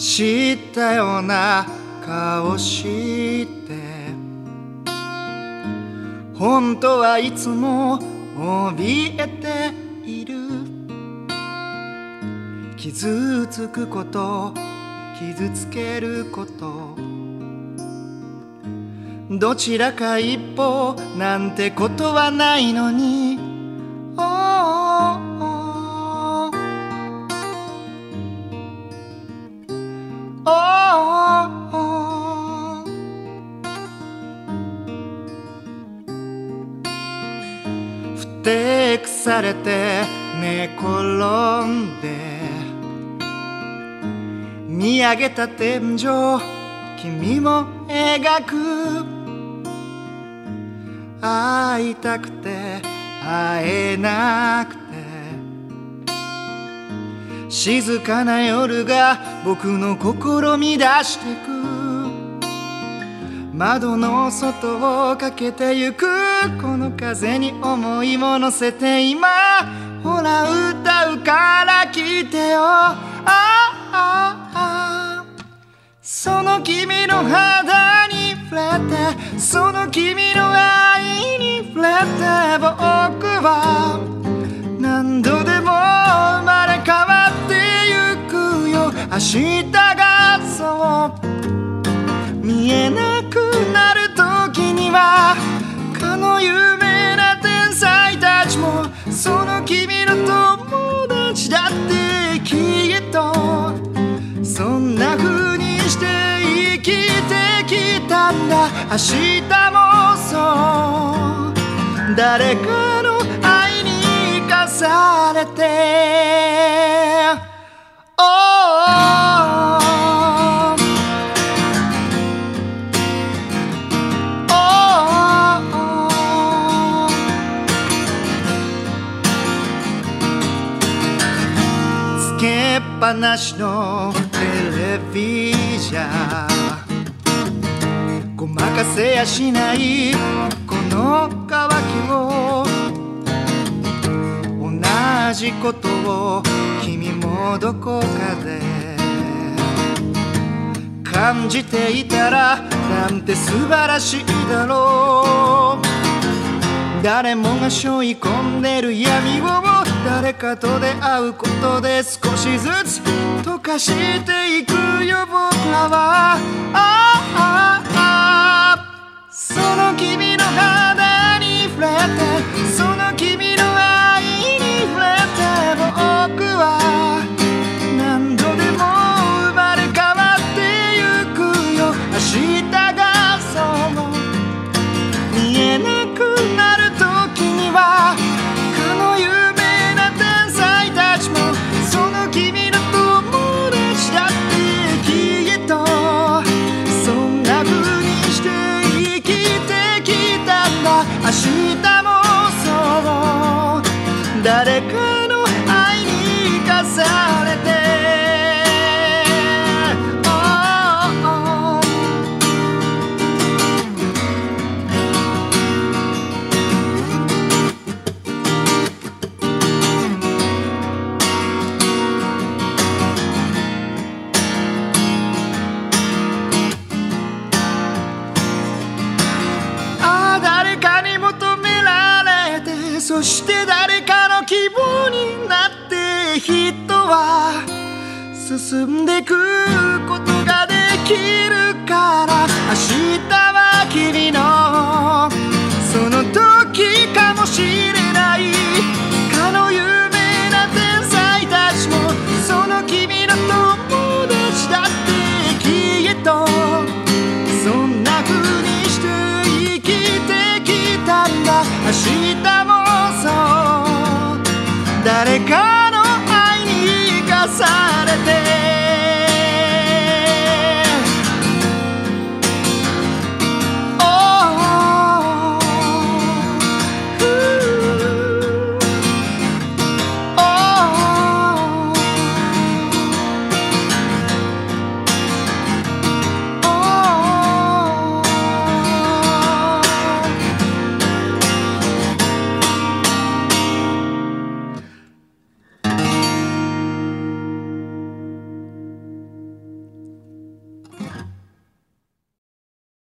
知ったような顔して。本当はいつも怯えている。傷つくこと傷つけること。どちらか一方なんてことはないのに。てくされて寝転んで見上げた天井君も描く。会いたくて会えなくて静かな夜が僕の心乱してく。窓の外をかけてゆくこの風に思いを乗せて今ほら歌うから聞いてよ。あああその君の肌に触れてその君の愛に触れて僕は何度でも生まれ変わってゆくよ。明日がそう。見えなくなる時にはかの有名な天才たちもその君の友達だってきっとそんな風にして生きてきたんだ明日もそう誰かの愛に生かされてぱなしのテレビじゃ。ごまかせやしないこの渇きを。同じことを君もどこかで。感じていたらなんて素晴らしいだろう。誰もが背負い込んでる闇を誰かと出会うことで少しずつ溶かしていくよ。誰かの愛に生かされて。Oh, oh, oh ああ誰かに求められてそして進んでくことができるから明日は君のその時かもしれない。かの有名な天才たちもその君の友達だってきっと。そんな風にして生きてきたんだ。明日もそう。誰か